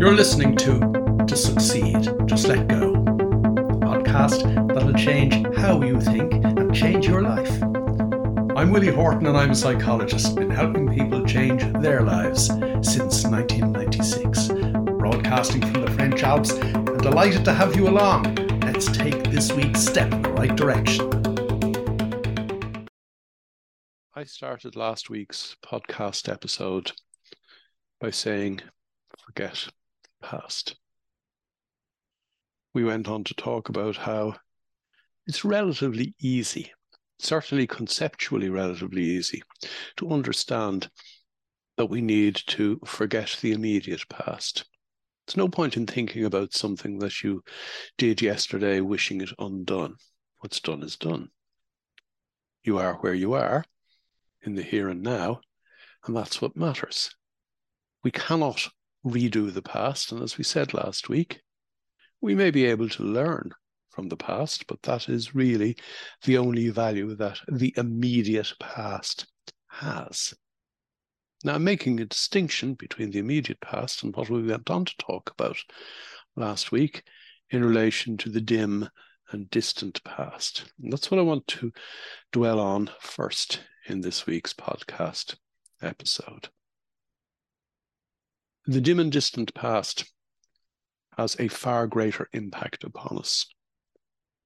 You're listening to To Succeed, Just Let Go, a podcast that'll change how you think and change your life. I'm Willie Horgan and I'm a psychologist, been helping people change their lives since 1996. Broadcasting from the French Alps and delighted to have you along. Let's take this week's step in the right direction. I started last week's podcast episode by saying, forget past. We went on to talk about how it's relatively easy, certainly conceptually relatively easy, to understand that we need to forget the immediate past. There's no point in thinking about something that you did yesterday, wishing it undone. What's done is done. You are where you are in the here and now, and that's what matters. We cannot redo the past. And as we said last week, we may be able to learn from the past, but that is really the only value that the immediate past has. Now, making a distinction between the immediate past and what we went on to talk about last week in relation to the dim and distant past. And that's what I want to dwell on first in this week's podcast episode. The dim and distant past has a far greater impact upon us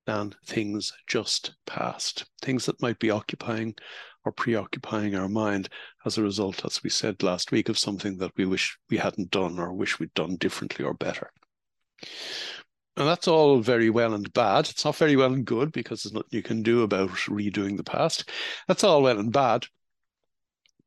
than things just past, things that might be occupying or preoccupying our mind as a result, as we said last week, of something that we wish we hadn't done or wish we'd done differently or better. And that's all very well and bad. It's not very well and good because there's nothing you can do about redoing the past. That's all well and bad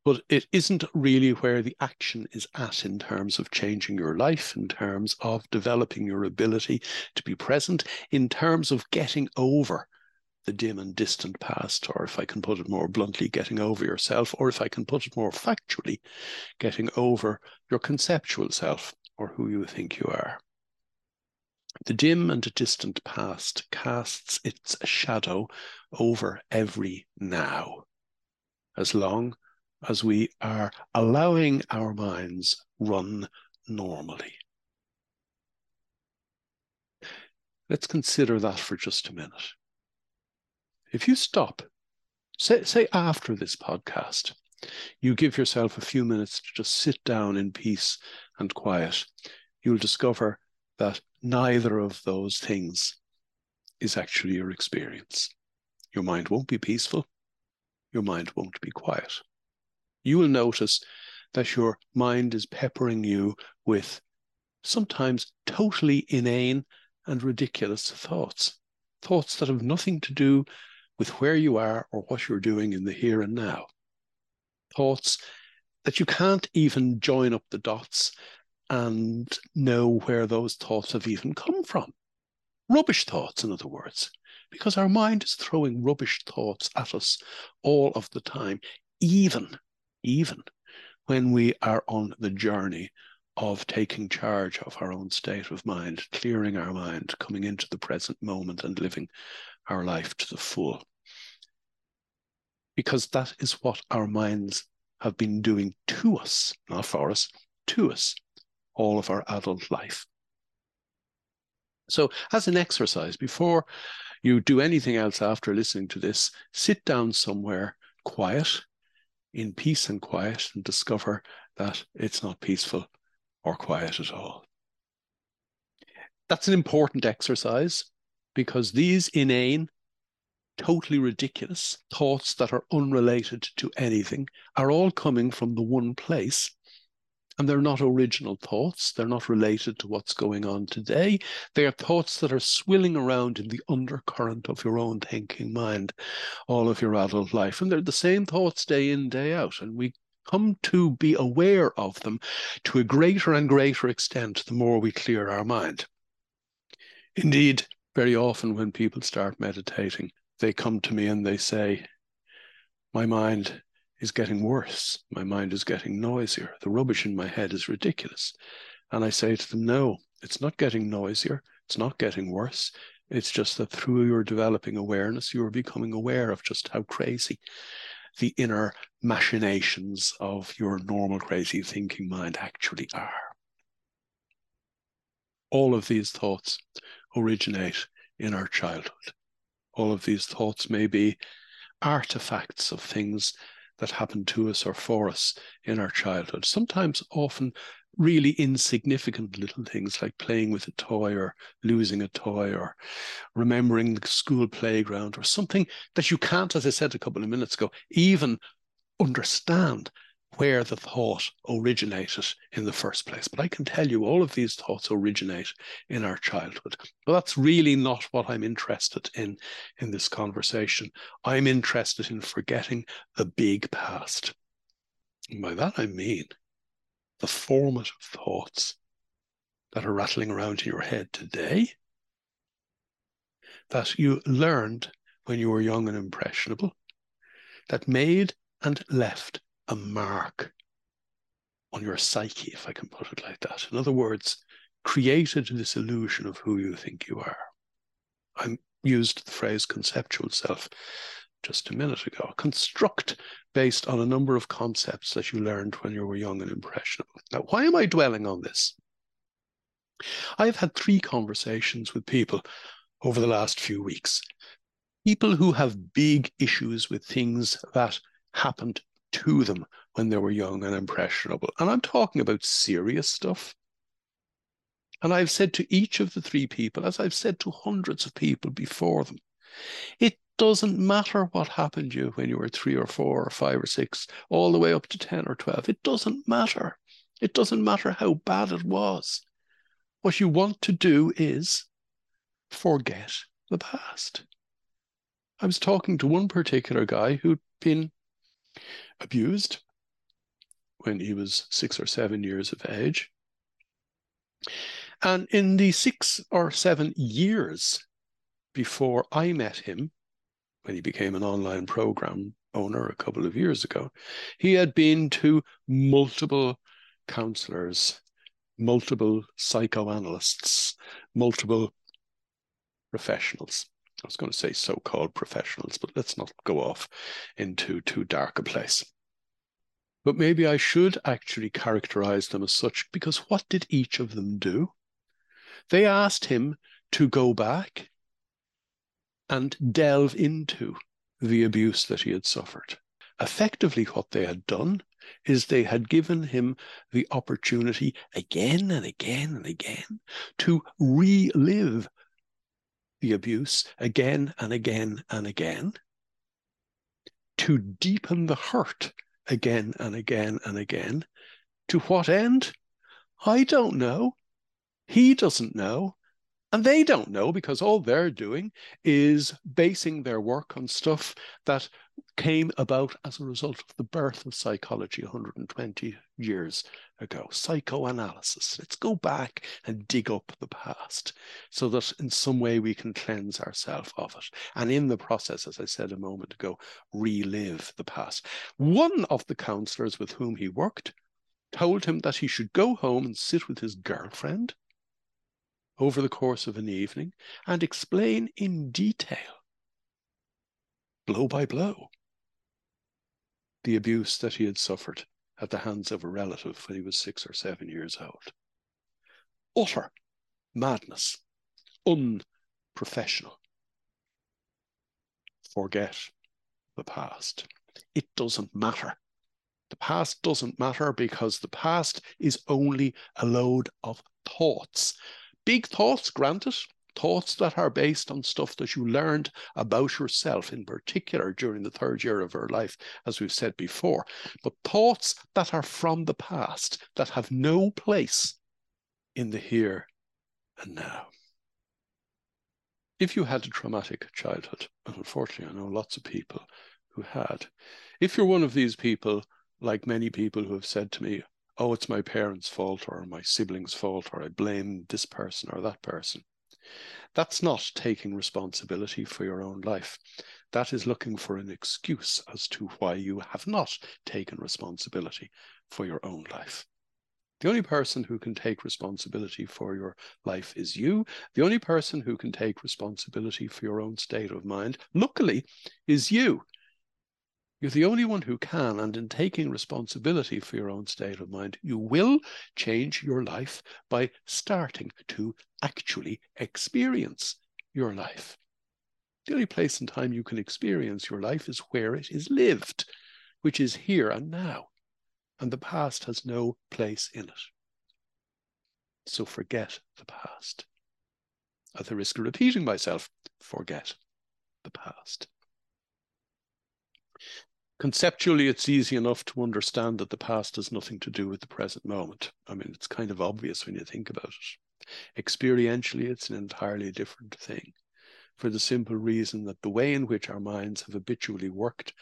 but it isn't really where the action is at in terms of changing your life, in terms of developing your ability to be present, in terms of getting over the dim and distant past, or if I can put it more bluntly, getting over yourself, or if I can put it more factually, getting over your conceptual self or who you think you are. The dim and distant past casts its shadow over every now. As long as we are allowing our minds run normally. Let's consider that for just a minute. If you stop, say, say after this podcast, you give yourself a few minutes to just sit down in peace and quiet, you'll discover that neither of those things is actually your experience. Your mind won't be peaceful. Your mind won't be quiet you will notice that your mind is peppering you with sometimes totally inane and ridiculous thoughts, thoughts that have nothing to do with where you are or what you're doing in the here and now. Thoughts that you can't even join up the dots and know where those thoughts have even come from. Rubbish thoughts, in other words, because our mind is throwing rubbish thoughts at us all of the time, even even when we are on the journey of taking charge of our own state of mind, clearing our mind, coming into the present moment and living our life to the full. Because that is what our minds have been doing to us, not for us, to us, all of our adult life. So, as an exercise, before you do anything else after listening to this, sit down somewhere quiet in peace and quiet and discover that it's not peaceful or quiet at all. That's an important exercise because these inane, totally ridiculous thoughts that are unrelated to anything are all coming from the one place and they're not original thoughts. They're not related to what's going on today. They are thoughts that are swilling around in the undercurrent of your own thinking mind all of your adult life. And they're the same thoughts day in, day out. And we come to be aware of them to a greater and greater extent the more we clear our mind. Indeed, very often when people start meditating, they come to me and they say, My mind is getting worse. My mind is getting noisier. The rubbish in my head is ridiculous. And I say to them, no, it's not getting noisier. It's not getting worse. It's just that through your developing awareness, you are becoming aware of just how crazy the inner machinations of your normal crazy thinking mind actually are. All of these thoughts originate in our childhood. All of these thoughts may be artifacts of things that happened to us or for us in our childhood. Sometimes, often, really insignificant little things like playing with a toy or losing a toy or remembering the school playground or something that you can't, as I said a couple of minutes ago, even understand where the thought originated in the first place. But I can tell you all of these thoughts originate in our childhood. But that's really not what I'm interested in in this conversation. I'm interested in forgetting the big past. And by that I mean the formative thoughts that are rattling around in your head today that you learned when you were young and impressionable, that made and left a mark on your psyche, if I can put it like that. In other words, created this illusion of who you think you are. I used the phrase conceptual self just a minute ago. Construct based on a number of concepts that you learned when you were young and impressionable. Now, why am I dwelling on this? I've had three conversations with people over the last few weeks. People who have big issues with things that happened to them when they were young and impressionable. And I'm talking about serious stuff. And I've said to each of the three people, as I've said to hundreds of people before them, it doesn't matter what happened to you when you were three or four or five or six, all the way up to 10 or 12. It doesn't matter. It doesn't matter how bad it was. What you want to do is forget the past. I was talking to one particular guy who'd been abused when he was six or seven years of age. And in the six or seven years before I met him, when he became an online program owner a couple of years ago, he had been to multiple counselors, multiple psychoanalysts, multiple professionals. I was going to say so called professionals, but let's not go off into too dark a place. But maybe I should actually characterize them as such because what did each of them do? They asked him to go back and delve into the abuse that he had suffered. Effectively, what they had done is they had given him the opportunity again and again and again to relive the abuse again and again and again, to deepen the hurt again and again and again. To what end? I don't know. He doesn't know. And they don't know because all they're doing is basing their work on stuff that came about as a result of the birth of psychology 120 years ago. Psychoanalysis. Let's go back and dig up the past so that in some way we can cleanse ourselves of it. And in the process, as I said a moment ago, relive the past. One of the counselors with whom he worked told him that he should go home and sit with his girlfriend over the course of an evening and explain in detail, blow by blow, the abuse that he had suffered at the hands of a relative when he was six or seven years old. Utter madness, unprofessional. Forget the past. It doesn't matter. The past doesn't matter because the past is only a load of thoughts big thoughts, granted, thoughts that are based on stuff that you learned about yourself, in particular during the third year of your life, as we've said before, but thoughts that are from the past that have no place in the here and now. If you had a traumatic childhood, and unfortunately, I know lots of people who had, if you're one of these people, like many people who have said to me, oh, it's my parents' fault or my siblings' fault or I blame this person or that person. That's not taking responsibility for your own life. That is looking for an excuse as to why you have not taken responsibility for your own life. The only person who can take responsibility for your life is you. The only person who can take responsibility for your own state of mind, luckily, is you. You're the only one who can, and in taking responsibility for your own state of mind, you will change your life by starting to actually experience your life. The only place and time you can experience your life is where it is lived, which is here and now, and the past has no place in it. So forget the past. At the risk of repeating myself, forget the past. Conceptually, it's easy enough to understand that the past has nothing to do with the present moment. I mean, it's kind of obvious when you think about it. Experientially, it's an entirely different thing for the simple reason that the way in which our minds have habitually worked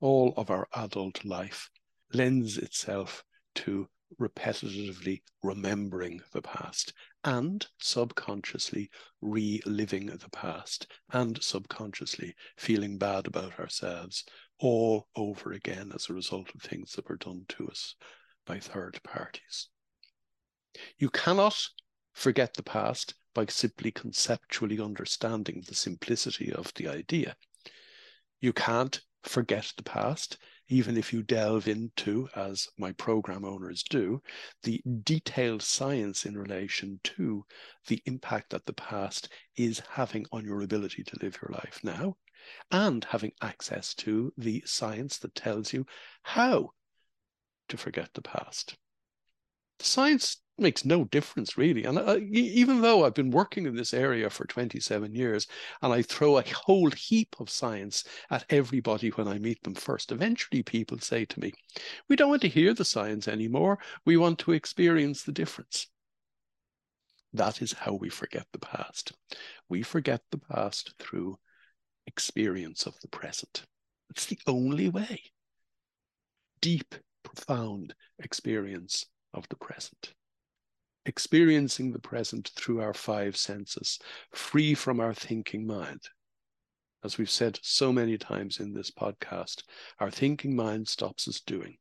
all of our adult life lends itself to repetitively remembering the past and subconsciously reliving the past and subconsciously feeling bad about ourselves all over again as a result of things that were done to us by third parties. You cannot forget the past by simply conceptually understanding the simplicity of the idea. You can't forget the past, even if you delve into, as my program owners do, the detailed science in relation to the impact that the past is having on your ability to live your life now, and having access to the science that tells you how to forget the past. The science makes no difference really. And I, uh, even though I've been working in this area for 27 years and I throw a whole heap of science at everybody when I meet them first, eventually people say to me, We don't want to hear the science anymore. We want to experience the difference. That is how we forget the past. We forget the past through experience of the present. It's the only way. Deep, profound experience of the present experiencing the present through our five senses, free from our thinking mind. As we've said so many times in this podcast, our thinking mind stops us doing.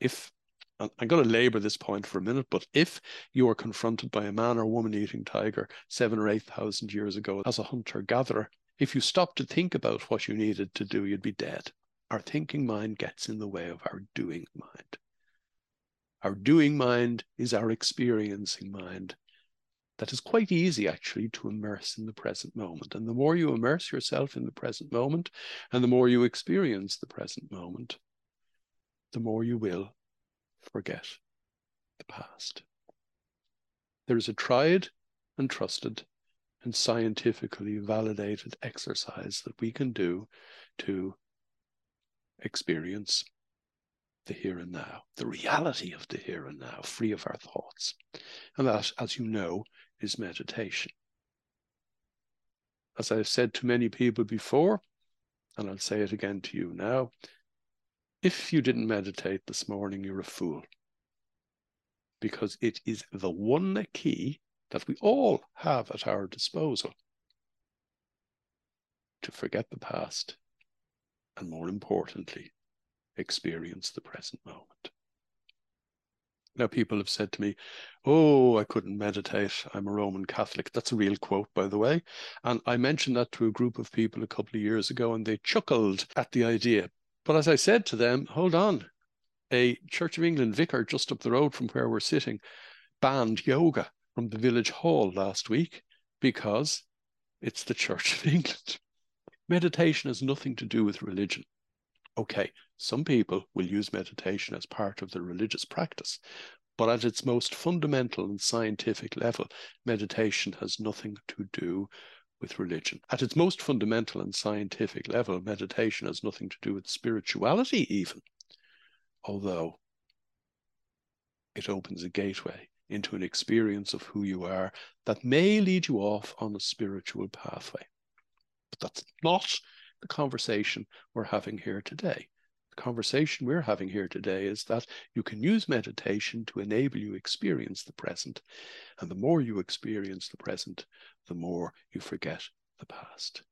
If I'm going to labor this point for a minute, but if you are confronted by a man or woman eating tiger seven or 8,000 years ago as a hunter gatherer, if you stopped to think about what you needed to do, you'd be dead. Our thinking mind gets in the way of our doing mind. Our doing mind is our experiencing mind. That is quite easy, actually, to immerse in the present moment. And the more you immerse yourself in the present moment, and the more you experience the present moment, the more you will forget the past. There is a tried and trusted and scientifically validated exercise that we can do to experience the here and now, the reality of the here and now, free of our thoughts. And that, as you know, is meditation. As I've said to many people before, and I'll say it again to you now if you didn't meditate this morning, you're a fool. Because it is the one key that we all have at our disposal to forget the past and, more importantly, experience the present moment. Now, people have said to me, Oh, I couldn't meditate. I'm a Roman Catholic. That's a real quote, by the way. And I mentioned that to a group of people a couple of years ago, and they chuckled at the idea. But as I said to them, hold on. A Church of England vicar just up the road from where we're sitting banned yoga from the village hall last week because it's the Church of England. Meditation has nothing to do with religion. Okay, some people will use meditation as part of their religious practice, but at its most fundamental and scientific level, meditation has nothing to do with religion. At its most fundamental and scientific level, meditation has nothing to do with spirituality, even, although it opens a gateway into an experience of who you are that may lead you off on a spiritual pathway. But that's not the conversation we're having here today. The conversation we're having here today is that you can use meditation to enable you experience the present. And the more you experience the present, the more you forget the past.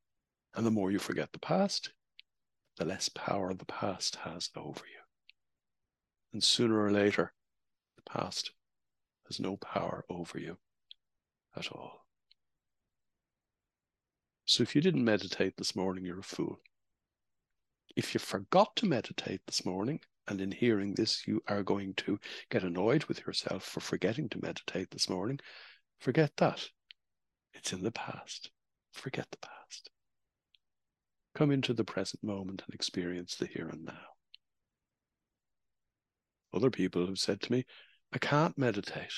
And the more you forget the past, the less power the past has over you. And sooner or later, the past has no power over you at all. So if you didn't meditate this morning, you're a fool. If you forgot to meditate this morning, and in hearing this, you are going to get annoyed with yourself for forgetting to meditate this morning, forget that. It's in the past. Forget the past. Come into the present moment and experience the here and now. Other people have said to me, I can't meditate.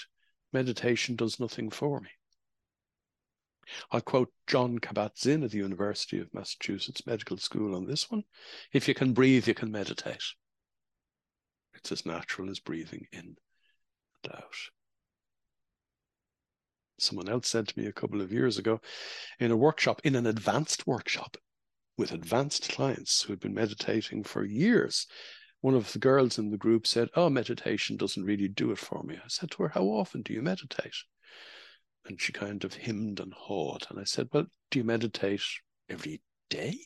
Meditation does nothing for me. I'll quote Jon Kabat-Zinn of the University of Massachusetts Medical School on this one. If you can breathe, you can meditate. It's as natural as breathing in and out. Someone else said to me a couple of years ago in a workshop, in an advanced workshop with advanced clients who had been meditating for years, one of the girls in the group said, Oh, meditation doesn't really do it for me. I said to her, How often do you meditate? And she kind of hemmed and hawed. And I said, Well, do you meditate every day?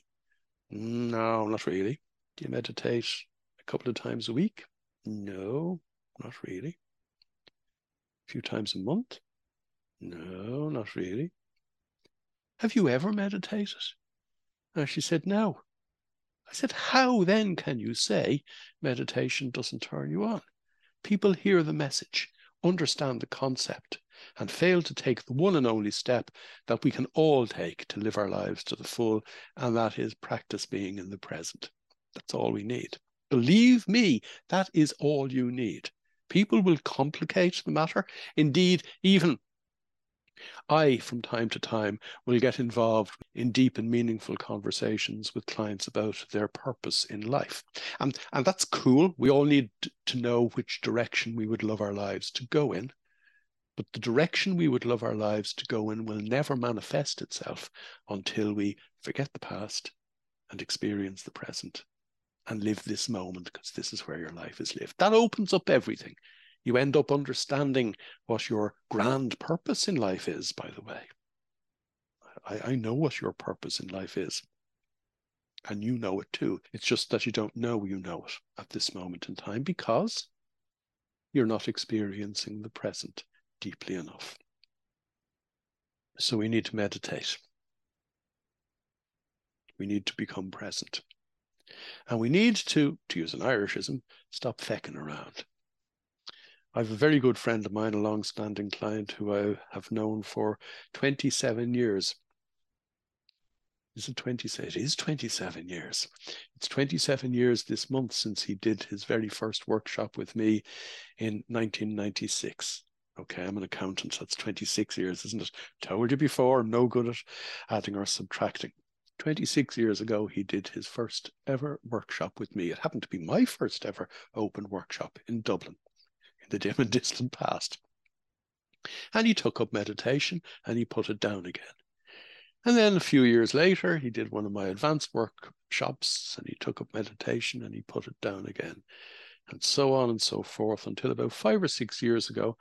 No, not really. Do you meditate a couple of times a week? No, not really. A few times a month? No, not really. Have you ever meditated? And she said, No. I said, How then can you say meditation doesn't turn you on? People hear the message, understand the concept, and fail to take the one and only step that we can all take to live our lives to the full, and that is practice being in the present. That's all we need. Believe me, that is all you need. People will complicate the matter. Indeed, even I, from time to time, will get involved in deep and meaningful conversations with clients about their purpose in life. And, and that's cool. We all need to know which direction we would love our lives to go in. But the direction we would love our lives to go in will never manifest itself until we forget the past and experience the present and live this moment because this is where your life is lived. That opens up everything you end up understanding what your grand purpose in life is, by the way. I, I know what your purpose in life is. And you know it too. It's just that you don't know you know it at this moment in time because you're not experiencing the present deeply enough. So we need to meditate. We need to become present. And we need to, to use an Irishism, stop fecking around. I have a very good friend of mine, a long-standing client who I have known for 27 years. Is it 27? It is 27 years. It's 27 years this month since he did his very first workshop with me in 1996. Okay, I'm an accountant. That's 26 years, isn't it? Told you before, I'm no good at adding or subtracting. 26 years ago, he did his first ever workshop with me. It happened to be my first ever open workshop in Dublin in the dim and distant past. And he took up meditation and he put it down again. And then a few years later, he did one of my advanced workshops and he took up meditation and he put it down again. And so on and so forth until about five or six years ago,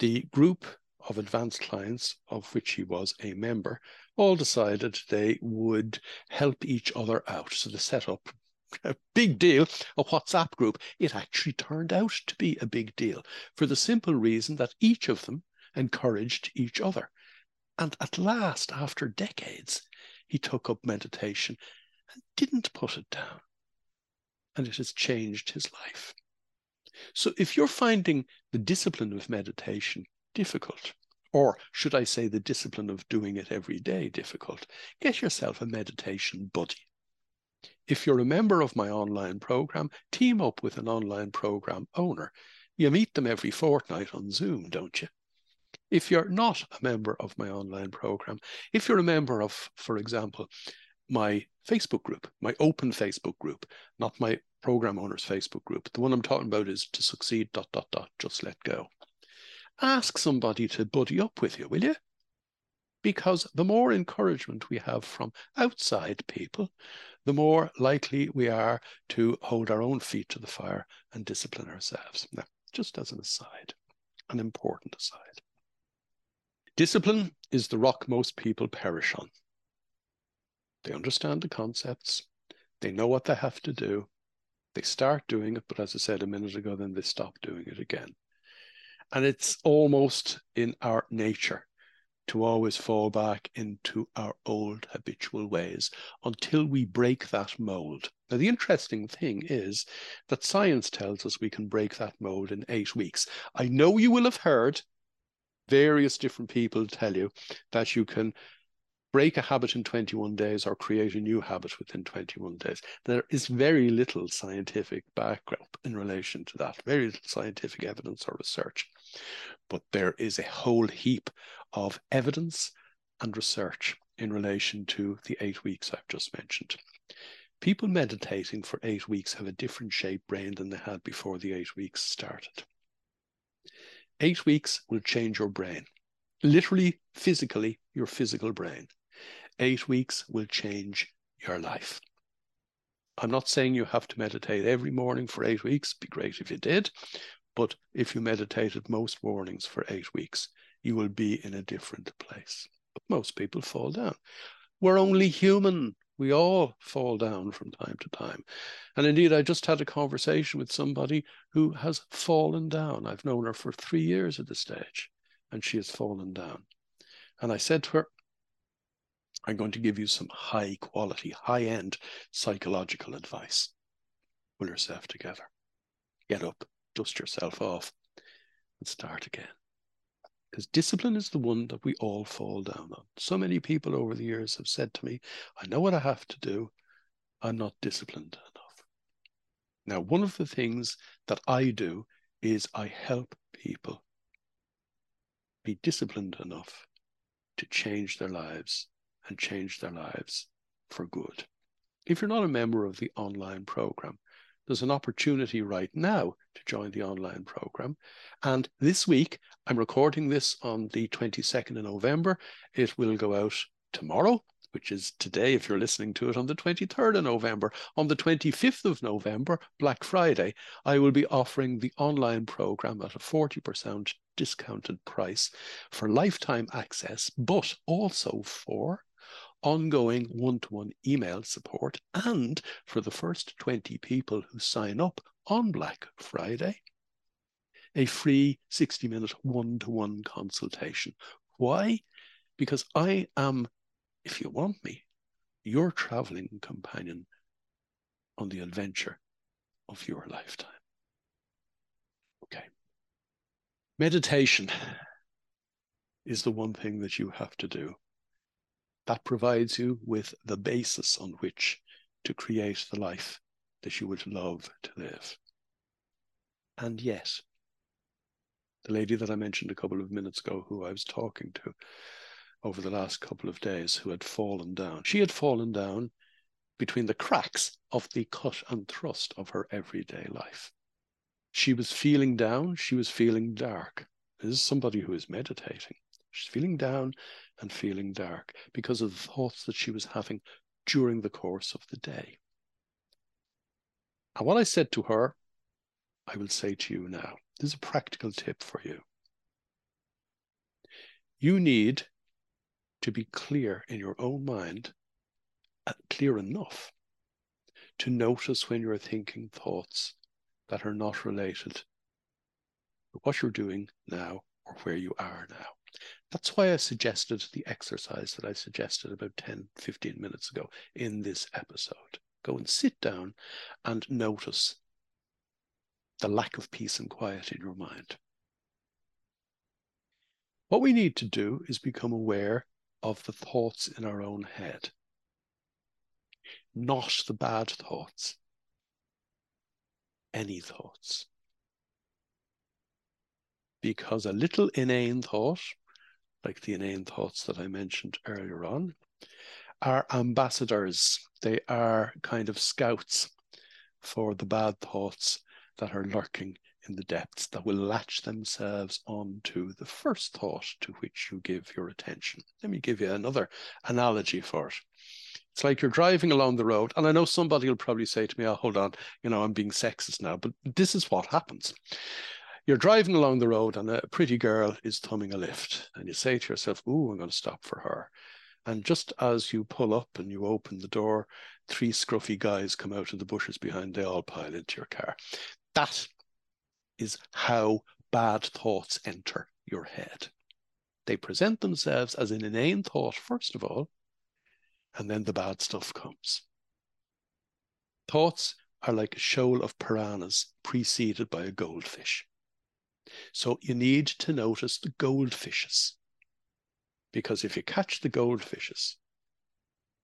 the group of advanced clients, of which he was a member, all decided they would help each other out. So they set up a big deal, a WhatsApp group, it actually turned out to be a big deal for the simple reason that each of them encouraged each other. And at last, after decades, he took up meditation and didn't put it down. And it has changed his life. So if you're finding the discipline of meditation difficult, or should I say the discipline of doing it every day difficult, get yourself a meditation buddy. If you're a member of my online program, team up with an online program owner. You meet them every fortnight on Zoom, don't you? If you're not a member of my online program, if you're a member of, for example, my Facebook group, my open Facebook group, not my program owner's Facebook group. The one I'm talking about is to succeed dot dot dot just let go. Ask somebody to buddy up with you, will you? Because the more encouragement we have from outside people, the more likely we are to hold our own feet to the fire and discipline ourselves. Now, just as an aside, an important aside. Discipline is the rock most people perish on. They understand the concepts, they know what they have to do, they start doing it, but as I said a minute ago, then they stop doing it again. And it's almost in our nature to always fall back into our old habitual ways until we break that mold. Now, the interesting thing is that science tells us we can break that mold in eight weeks. I know you will have heard various different people tell you that you can break a habit in 21 days or create a new habit within 21 days. There is very little scientific background in relation to that, very little scientific evidence or research. But there is a whole heap of evidence and research in relation to the eight weeks I've just mentioned. People meditating for eight weeks have a different shaped brain than they had before the eight weeks started. Eight weeks will change your brain, literally, physically, your physical brain eight weeks will change your life. I'm not saying you have to meditate every morning for eight weeks. Be great if you did. But if you meditated most mornings for eight weeks, you will be in a different place. But most people fall down. We're only human. We all fall down from time to time. And indeed, I just had a conversation with somebody who has fallen down. I've known her for three years at this stage, and she has fallen down. And I said to her, I'm going to give you some high quality, high end psychological advice. Pull yourself together. Get up, dust yourself off, and start again. Because discipline is the one that we all fall down on. So many people over the years have said to me, I know what I have to do. I'm not disciplined enough. Now, one of the things that I do is I help people be disciplined enough to change their lives and change their lives for good. If you're not a member of the online program, there's an opportunity right now to join the online program. And this week, I'm recording this on the 22nd of November. It will go out tomorrow, which is today, if you're listening to it on the 23rd of November. On the 25th of November, Black Friday, I will be offering the online program at a 40% discounted price for lifetime access, but also for ongoing one-to-one email support, and for the first 20 people who sign up on Black Friday, a free 60-minute one-to-one consultation. Why? Because I am, if you want me, your traveling companion on the adventure of your lifetime. Okay. Meditation is the one thing that you have to do that provides you with the basis on which to create the life that you would love to live. And yet, the lady that I mentioned a couple of minutes ago, who I was talking to over the last couple of days, who had fallen down, she had fallen down between the cracks of the cut and thrust of her everyday life. She was feeling down, she was feeling dark. This is somebody who is meditating. She's feeling down and feeling dark because of the thoughts that she was having during the course of the day. And what I said to her, I will say to you now. This is a practical tip for you. You need to be clear in your own mind, uh, clear enough to notice when you're thinking thoughts that are not related to what you're doing now or where you are now. That's why I suggested the exercise that I suggested about 10, 15 minutes ago in this episode. Go and sit down and notice the lack of peace and quiet in your mind. What we need to do is become aware of the thoughts in our own head, not the bad thoughts, any thoughts. Because a little inane thought like the inane thoughts that I mentioned earlier on, are ambassadors. They are kind of scouts for the bad thoughts that are lurking in the depths that will latch themselves onto the first thought to which you give your attention. Let me give you another analogy for it. It's like you're driving along the road, and I know somebody will probably say to me, Oh, hold on, you know, I'm being sexist now, but this is what happens. You're driving along the road and a pretty girl is thumbing a lift, and you say to yourself, Ooh, I'm going to stop for her. And just as you pull up and you open the door, three scruffy guys come out of the bushes behind, they all pile into your car. That is how bad thoughts enter your head. They present themselves as an inane thought, first of all, and then the bad stuff comes. Thoughts are like a shoal of piranhas preceded by a goldfish. So you need to notice the goldfishes. Because if you catch the goldfishes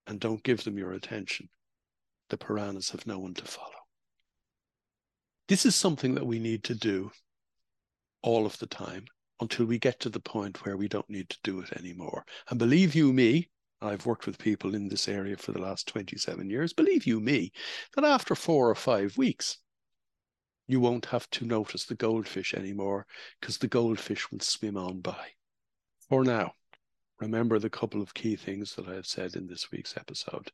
and don't give them your attention, the piranhas have no one to follow. This is something that we need to do all of the time until we get to the point where we don't need to do it anymore. And believe you me, I've worked with people in this area for the last 27 years. Believe you me, that after four or five weeks, you won't have to notice the goldfish anymore because the goldfish will swim on by. For now, remember the couple of key things that I have said in this week's episode.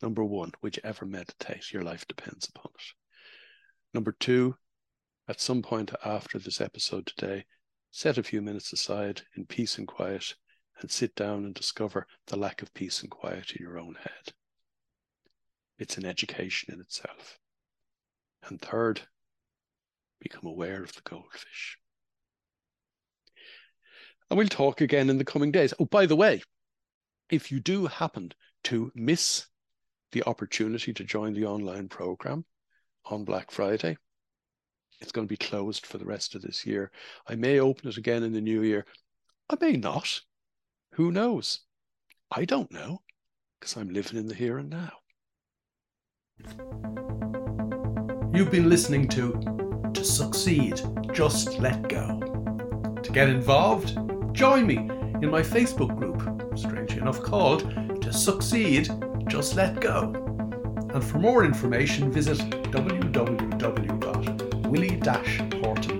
Number one, whichever meditate, your life depends upon it. Number two, at some point after this episode today, set a few minutes aside in peace and quiet and sit down and discover the lack of peace and quiet in your own head. It's an education in itself. And third, become aware of the goldfish. And we'll talk again in the coming days. Oh, by the way, if you do happen to miss the opportunity to join the online program on Black Friday, it's going to be closed for the rest of this year. I may open it again in the new year. I may not. Who knows? I don't know because I'm living in the here and now. You've been listening to Succeed, Just Let Go. To get involved, join me in my Facebook group, strangely enough called To Succeed, Just Let Go. And for more information, visit www.willie-horgan.com.